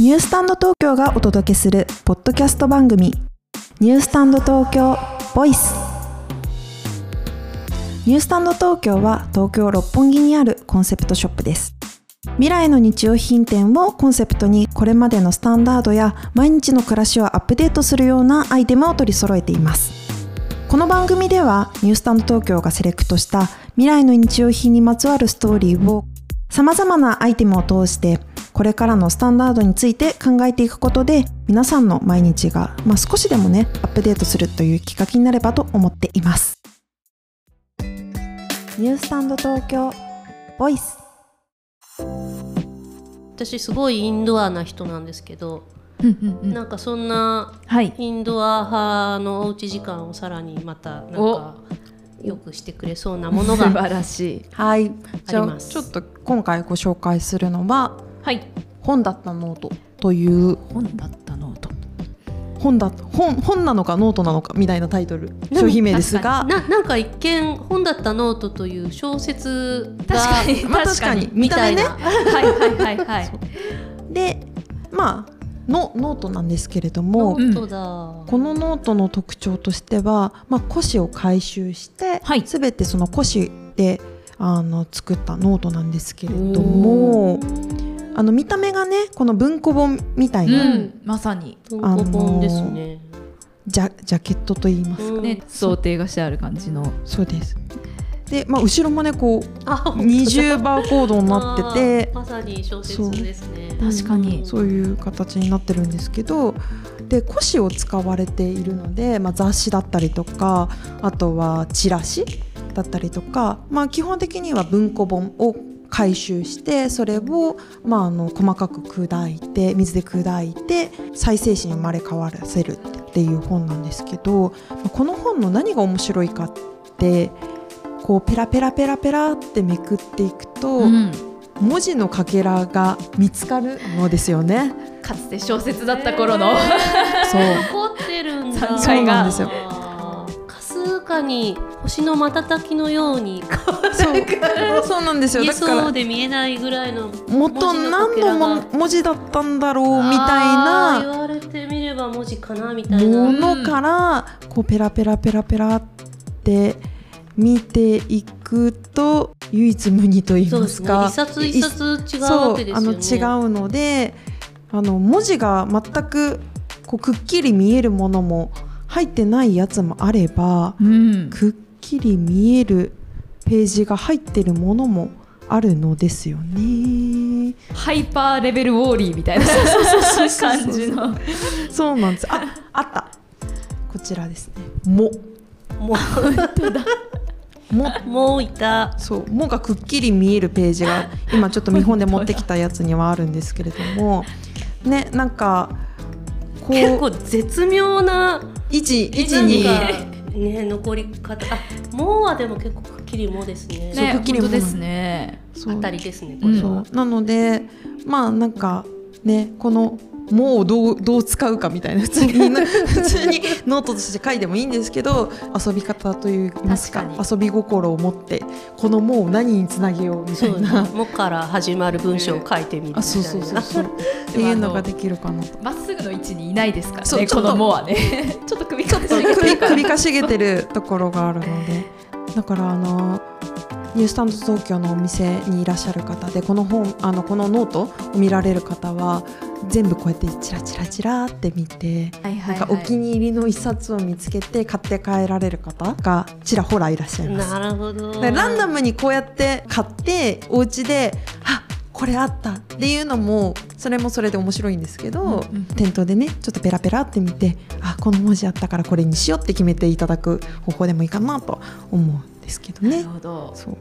ニュースタンド東京がお届けするポッドキャスト番組ニュースタンド東京ボイス。ニュースタンド東京は東京六本木にあるコンセプトショップです。未来の日用品店をコンセプトにこれまでのスタンダードや毎日の暮らしをアップデートするようなアイテムを取り揃えています。この番組ではニュースタンド東京がセレクトした未来の日用品にまつわるストーリーをさまざまなアイテムを通してこれからのスタンダードについて考えていくことで皆さんの毎日が、まあ、少しでもねアップデートするというきっかけになればと思っています。ニュースタンド東京ボイス。私すごいインドアな人なんですけど、なんかそんなはい。インドア派のおうち時間をさらにまたなんかよくしてくれそうなもの素晴らしい。はい。じゃあちょっと今回ご紹介するのははい。「本だったノート」という。本だったノート。本だ本本なのかノートなのかみたいなタイトル。商品名ですが。ななんか一見本だったノートという小説が 確かに。まあ確かに。見みた目ね。たいな。はいはいはいはい。でまあのノートなんですけれども、このノートの特徴としては、まあ、古紙を回収して、はい。全てその古紙であの作ったノートなんですけれどもあの見た目がねこの文庫本みたいな、うん。まさに。文庫本ですね、ジャジャケットといいますか、うん。ね、装丁がしてある感じの。そうです。で、まあ、後ろもねこう二重バーコードになっててまさに小説ですね。確かに。そういう形になってるんですけどで古紙を使われているので、まあ、雑誌だったりとかあとはチラシだったりとか、まあ、基本的には文庫本を回収してそれを、まあ、あの細かく砕いて水で砕いて再生紙に生まれ変わらせるっていう本なんですけどまあこの本の何が面白いかってこうペラペラペラペラってめくっていくと、うん。文字のかけらが見つかるのですよね。かつて小説だった頃の。そう残ってるんだそうなんですよかすかに星の瞬きのようにそうそうなんですよ。だからそうで見えないぐらいの元何のも文字だったんだろうみたい言われてみれば文字かなみたいな。なものからこうペラペラペラペラって見ていくと唯一無二と言いそうですね。ますか一冊一冊違うそうわけですよね。あの違うのであの文字が全くこうくっきり見えるものも入ってないやつもあればうん。くっきり見えるページが入ってるものもあるのですよね。ハイパーレベルウォーリーみたいな。感じの。そうなんです。あ、あった。こちらですね。も、も。も、うも。ういた。そう、もがくっきり見えるページが今ちょっと見本で持ってきたやつにはあるんですけれども、ね、なんかこう。結構絶妙な一一に。なんかね残り方。あもうはでも結構くっきりもですねね、くっきり本当ですね。そうあたりですねこうんれは、そうなのでまあなんかねこのもうどうどう使うかみたいな普通に 普通にノートとして書いてもいいんですけど遊び方といいますか遊び心を持ってこのもう何につなげようみたいな。もから始まる文章を書いてみるみたいなあそうそうそうそう っていうのができるかなと。まっすぐの位置にいないですからね。このモアね。ちょっと。首かしげてるところがあるのでだからあのニュースタンド東京のお店にいらっしゃる方でこの本あのこのノートを見られる方は全部こうやってチラチラチラって見てはいはない。んかお気に入りの一冊を見つけて買って帰られる方がちらほらいらっしゃいます。なるほど。でランダムにこうやって買ってお家であこれあったっていうのもそれもそれで面白いんですけど、うんうん。店頭でねちょっとペラペラって見てあこの文字あったからこれにしようって決めていただく方法でもいいかなと思う。んですけどなるね。ほど。そう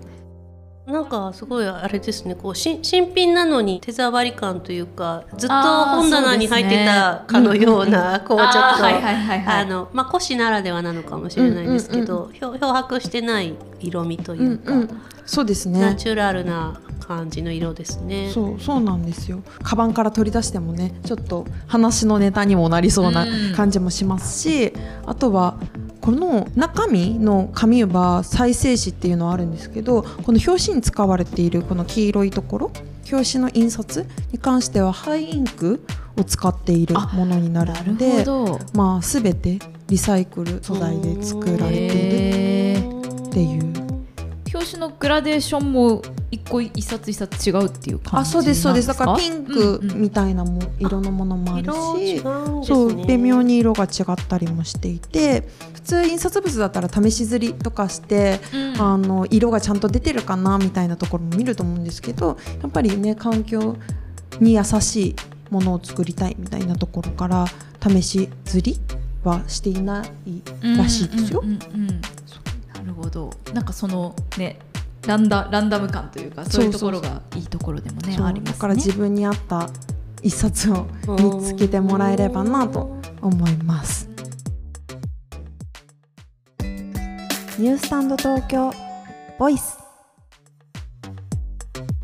なんかすごいあれですねこうし新品なのに手触り感というかずっと本棚に入ってたかのようなこうちょっとあのまあ古紙ならではなのかもしれないですけど、漂漂白してない色味というか、うんうん、そうですね。ナチュラルな感じの色ですね。そうそうなんですよ。カバンから取り出してもね、ちょっと話のネタにもなりそうなうん感じもしますし、あとはこの中身の紙は再生紙っていうのはあるんですけど、この表紙に使われているこの黄色いところ、表紙の印刷に関してはハイインクを使っているものになるのでまあ、全てリサイクル素材で作られているへっていう。表紙のグラデーションも一個一冊一冊違うっていう感じあそうですそうです。だからンピンクみたいなも、色のものもある色違しうんですそうね微妙に色が違ったりもしていて普通印刷物だったら試し刷りとかして、うん。あの色がちゃんと出てるかなみたいなところも見ると思うんですけどやっぱりね環境に優しいものを作りたいみたいなところから試し刷りはしていないらしいですよ。うんうんうんうん。なるほど。なんかそのねランダランダム感というかそういうところがいいところでもねそう。ありますね。だから自分に合った一冊を見つけてもらえればなと思います。ニュースタンド東京ボイス。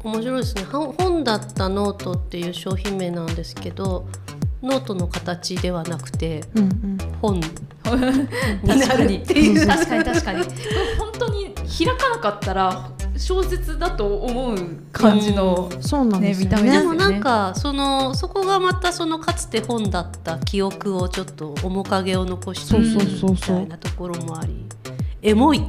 面白いですね。は本だったノートっていう商品名なんですけどノートの形ではなくてうんうん。本に確なるかにっていう。確かに確かに。本当に 開かなかったら小説だと思う感じの、そうなんですよね。見た目ね。でもなんかそのそこがまたそのかつて本だった記憶をちょっと面影を残しているそうそうそうみそうたいなところもあり。エモい。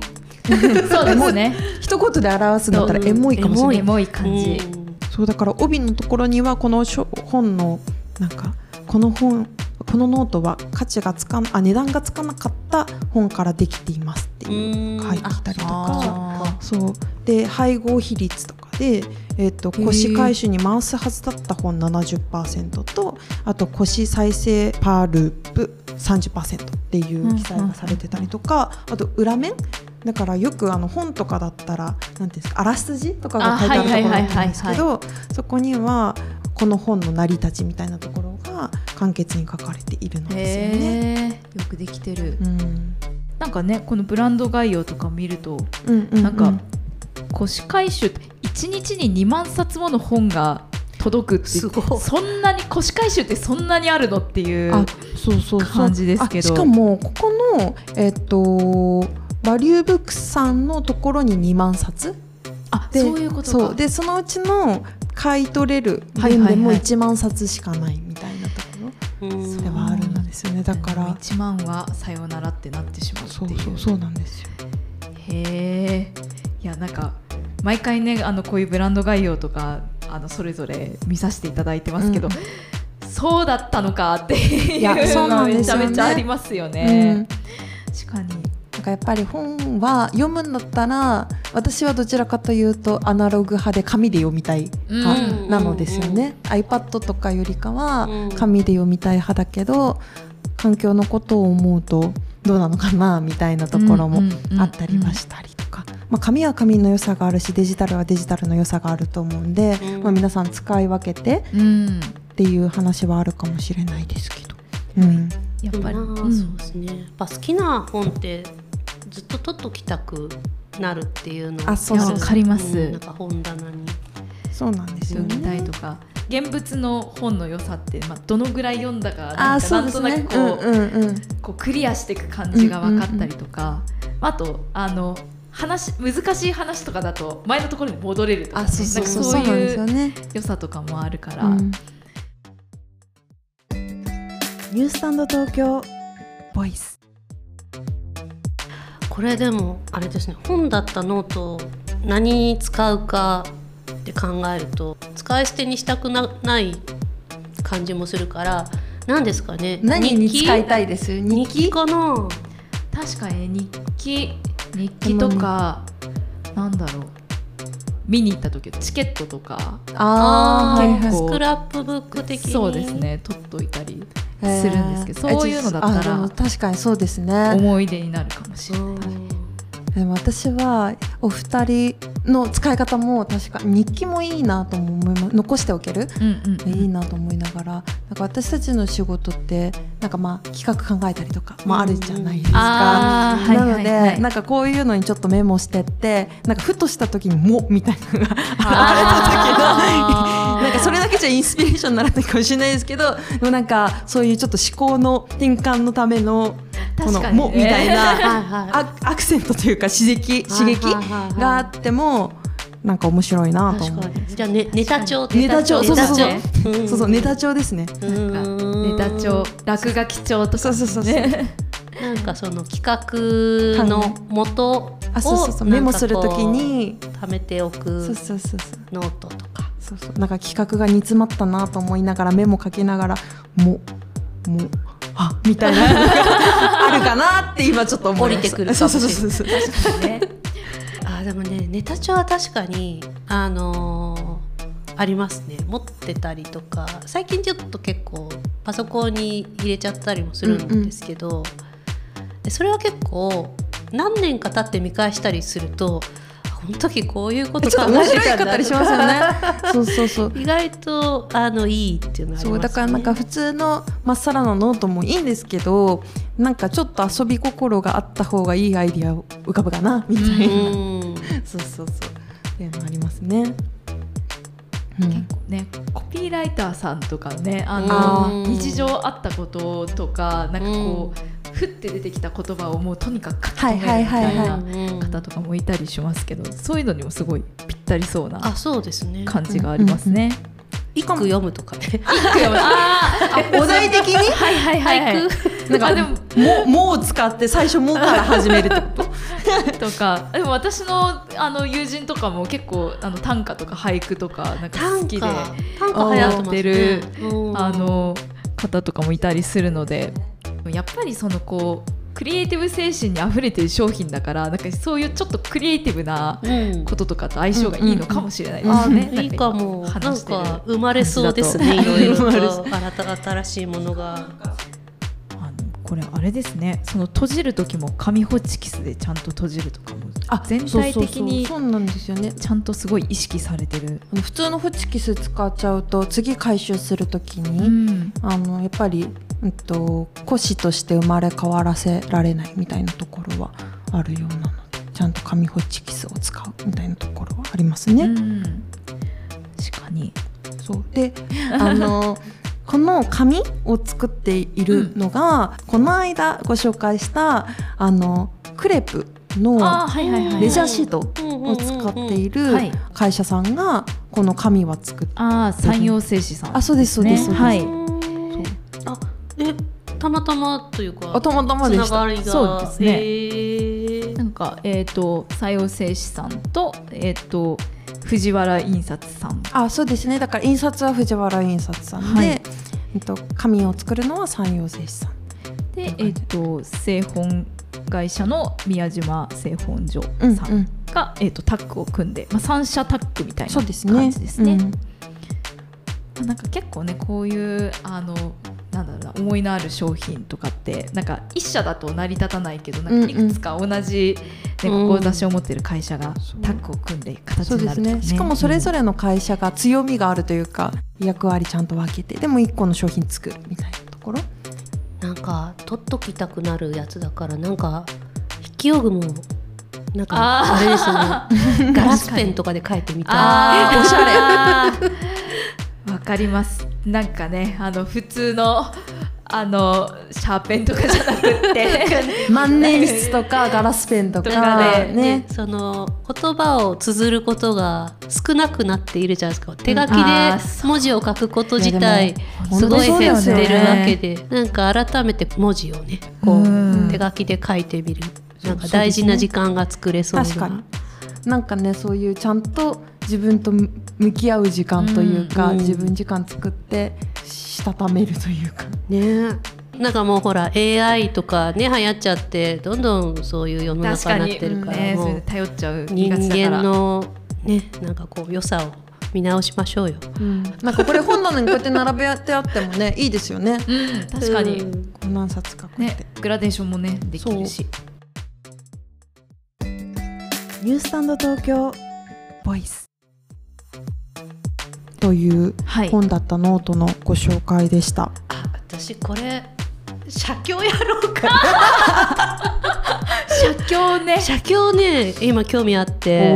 そうですね。一言で表すんだったらエモいかもしれない。エモい感じ、うん。そうだから帯のところにはこの書本のなんかこの本このノートは価値がつかんあ値段がつかなかった本からできていますっていう書いてきたりとか。あそう。で配合比率とかで、えっと古紙回収に回すはずだった本70%とあと腰再生パーループ30%っていう記載がされてたりとか、あと裏面？だからよくあの本とかだったらなんていうんですかあらすじとかが書いてあるところだと思うんですけどそこにはこの本の成り立ちみたいなところが簡潔に書かれているのーですよね。よくできてる、うん。なんかねこのブランド概要とか見るとうんうんうん。なんか腰回収って1日に2万冊もの本が届くってすごい。そんなに腰回収ってそんなにあるのっていうあそうそうそう。感じですけど。あしかもここのえっとバリューブックスさんのところに2万冊であそういうことか。そう。でそのうちの買い取れるはいはいはい。分でも1万冊しかないみたいなんではあるん。ですよねだから1万はさようならってなってしまうってそいう。うそうそうなんですよ。へえいやなんか毎回ねあのこういうブランド概要とかあのそれぞれ見させていただいてますけど、うん。そうだったのかっていうのめちゃめちゃありますようん。ね。確かになんかやっぱり本は読むんだったら私はどちらかというとアナログ派で紙で読みたい派うん。なのですよね、iPad とかよりかはうん。紙で読みたい派だけど環境のことを思うとどうなのかなみたいなところもあったりはしたりとか、まあ、紙は紙の良さがあるしデジタルはデジタルの良さがあると思うんで、うん。まあ、皆さん使い分けてうん。っていう話はあるかもしれないですけど。うん。やっぱり、まあうん。そうですね。やっぱ好きな本ってずっと取っときたくなるっていうのあそうわかりますうんなんか本棚にそうなんですよ読みたいね。とか現物の本の良さって、まあ、どのぐらい読んだかなんあかそうですねなんとなく。こう,、うんうんうん。こうクリアしていく感じが分かったりとか、あとあの話難しい話とかだと前のところに戻れるとか、ね、あそうそうそうそうなんかなんですよいうね。良さとかもあるから、うんニュースタンド東京ボイス。これでもあれですね。本だったノートを何に使うかって考えると使い捨てにしたくなない感じもするから何ですかね。何に使いいたいです？日？記？かな。確かに日記。日記とか、なんだろう見に行った時チケットとかああーはいスクラップブック的に？そうですね取っといたりするんですけどそういうのだったら確かにそうですね。思い出になるかもしれない。うんでも私はお二人の使い方も確かに日記もいいなとも思います残しておける、うんうんいいなと思いながらなんか私たちの仕事ってなんかまあ企画考えたりとかもあるじゃないですか。あーはいなので、はいはい。なんかこういうのにちょっとメモしてってなんかふとした時に「も」みたいなのが あー。なんかそれだけじゃインスピレーションにならないかもしれないですけどでもなんかそういうちょっと思考の転換のためのこの「確かにね。も」みたいなアアクセントというか刺激刺激があってもなんか面白いなと確思う。かに。じゃあ、ね、ネタ帳ネタ帳そうそうそう。ネタ帳そうそうネタ帳ですね。うん。なんかネタ帳落書き帳とか。そうそうそうそう。ね。なんかその企画の元をあそうそうそう。メモするときに貯めておそうくそうそうそう。ノートとか。そうそう。なんか企画が煮詰まったなと思いながらメモ書きながらもうも。うあみたいな。あるかなって今ちょっと思いました。降りてくるかもしれない。そうそうそうそうね あでもねネタ帳は確かにあのーありますね。持ってたりとか最近ちょっと結構パソコンに入れちゃったりもするんですけど、でそれは結構何年か経って見返したりするとあこの時こういうこと考ちょっと面えてたんだ白いかったりしますよね。そうそうそう。意外とあのいいっていうのはありますね。そうだからなんか普通のまっさらなノートもいいんですけどなんかちょっと遊び心があった方がいいアイディア浮かぶかなみたいな、うん。そうそうそう。っていうのありますね。うん。結構ねコピーライターさんとかねああのー。日常あったこととかなんかこう、ふって出てきた言葉をもうとにかく書き留めるみたいはいはいはいなうん方とかもいたりしますけどそういうのにもすごいぴったりそうなあそうですね。感じがありますね。一句読むとかね。あお題的に？はいはいはいはい。なんかあでもももを使って最初もから始めるってこと？とかでも私のあの友人とかも結構あの短歌とか俳句とかなんか好きで短歌。流行ってるうん。あの方とかもいたりするのでやっぱりそのこうクリエイティブ精神にあふれてる商品だからなんかそういうちょっとクリエイティブなうん。こととかと相性がいいのかもしれないですあね。いいかも。なんか生まれそうですねいろいろと。新た新しいものが。これあれですね。その閉じる時も紙ホチキスでちゃんと閉じるとかも全体的にそうなんですよね。ちゃんとすごい意識されてる。普通のホチキス使っちゃうと次回収するときに、うん。あのやっぱり、うん、と古紙として生まれ変わらせられないみたいなところはあるようなのでちゃんと紙ホチキスを使うみたいなところはありますね。うん。確かに。そう。であのこの紙を作っているのが、この間ご紹介したあのクレープのレジャーシートを使っているはい。会社さんがこの紙は作ってああ山陽製紙さんあそうですそうです、そうです。はいたまたまというかあたまたまでした。つながりが。そうですね。なんかえっ、と山陽製紙さんとえっ、と藤原印刷さん。あそうですね。だから印刷は藤原印刷さんで、はい。えっと、紙を作るのは山陽製紙さん。でえっ、と製本会社の宮島製本所うんさん。が、えっ、とタッグを組んで、まあ、三社タッグみたいなそうですね。感じですね。うん。なんか結構ねこういうあのなんだろうな思いのある商品とかってなんか一社だと成り立たないけどなんかいくつか同じ、ねうん志を持ってる会社がタッグを組んで形になるとかね。ね。しかもそれぞれ、れの会社が強みがあるというか役割ちゃんと分けてでも一個の商品作るみたいなところ。なんか取っときたくなるやつだからなんか筆記用具もなんかあれですね。ガラスペンとかで書いてみたい。おしゃれ。わ かります。なんかねあの普通のあのシャーペンとかじゃなくって。万年筆とかガラスペンとか。とね。でその言葉を綴ることが少なくなっているじゃないですか。手書きでそう文字を書くこと自体すごい本当減そうだよね。ってるわけで。なんか改めて文字をねこううん。手書きで書いてみる。なんかそう。大事な時間が作れそうな。確かに。なんかねそういうちゃんと自分と向き合う時間というか、うん。自分時間作ってしたためるというか。ね。なんかもうほら AI とかね流行っちゃってどんどんそういう世の中になってるからう頼っちゃう気人間のねなんかこう良さを見直しましょうよ。なんかこれ本棚にこうやって並べてあってもね いいですよね。うん。確かに、うん。こう何冊かこうやっねて、グラデーションもねできるし。ニュースタンド東京ボイスというはい本だったノートのご紹介でした、あ私これ写経やろうか。写経ね。写経ね。今興味あって。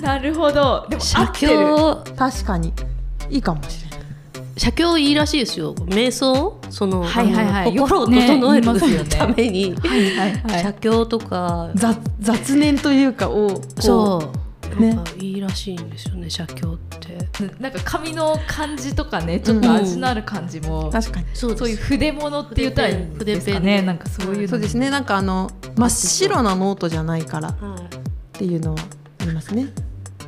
なるほど。でも合写経確かに。いいかもしれない。写経いいらしいですよ。瞑想？その、はいはいはい。心を整える言いますよね。ために、はいはいはい。写経とか。雑雑念というかをこうそう、ねなんかいいらしいんですよね写経って。なんか紙の感じとかねちょっと味のある感じも、確かに。そうそういう筆物って言ったらいいんですか筆ペン。でねなんかそういうの。そうですね。なんかあの真っ白なノートじゃないからっはていうのはありますね。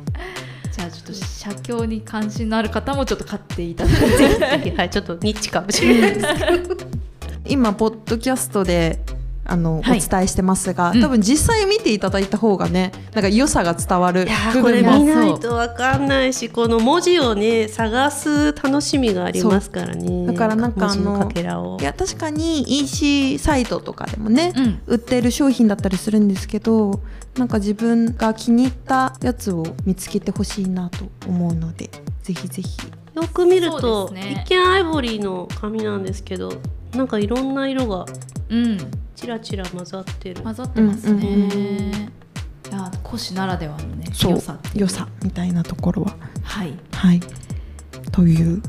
じゃあちょっと写経に関心のある方もちょっと買っていただいて。い、はい、ちょっとニッチかもしれないですけど。今ポッドキャストであの、はい。お伝えしてますがうん。多分実際見ていただいた方がねなんか良さが伝わるいやー部これ分も見ないとわかんないしこの文字をね探す楽しみがありますからね。だからなんかあのいや確かに EC サイトとかでもね、うん。売ってる商品だったりするんですけどなんか自分が気に入ったやつを見つけてほしいなと思うのでぜひぜひ。よく見るそと、ね一見アイボリーの紙なんですけどなんかいろんな色がうんチラチラ混ざってる。混ざってますね、うんうんうんいや古紙ならではのね良さ良さみたいなところは。はい。はい。という。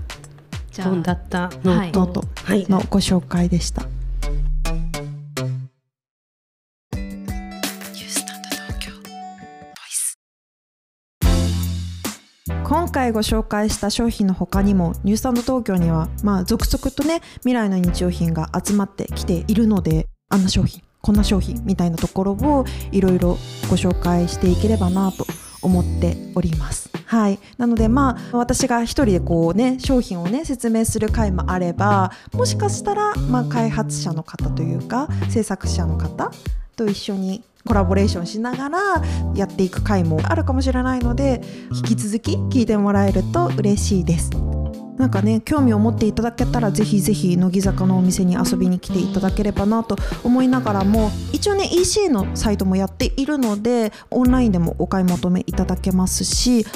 じゃあ本だった。ノート、ノートはい。のご紹介でした。今回ご紹介した商品の他にもニュースタンド東京にはまあ続々とね未来の日用品が集まってきているのであんな商品こんな商品みたいなところをいろいろご紹介していければなと思っております。はい、なのでまあ私が一人でこうね商品をね説明する回もあればもしかしたらまあ開発者の方というか制作者の方と一緒にコラボレーションしながらやっていく回もあるかもしれないので引き続き聞いてもらえると嬉しいです。なんかね興味を持っていただけたらぜひぜひ乃木坂のお店に遊びに来ていただければなと思いながらも一応ね EC のサイトもやっているのでオンラインでもお買い求めいただけますし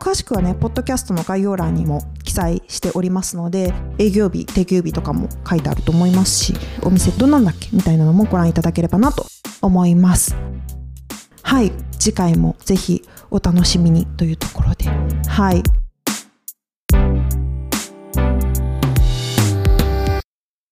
詳しくはねポッドキャストの概要欄にも記載しておりますので営業日定休日とかも書いてあると思いますしお店どんなんだっけ？みたいなのもご覧いただければなと思います。はい次回もぜひお楽しみにというところで。はい。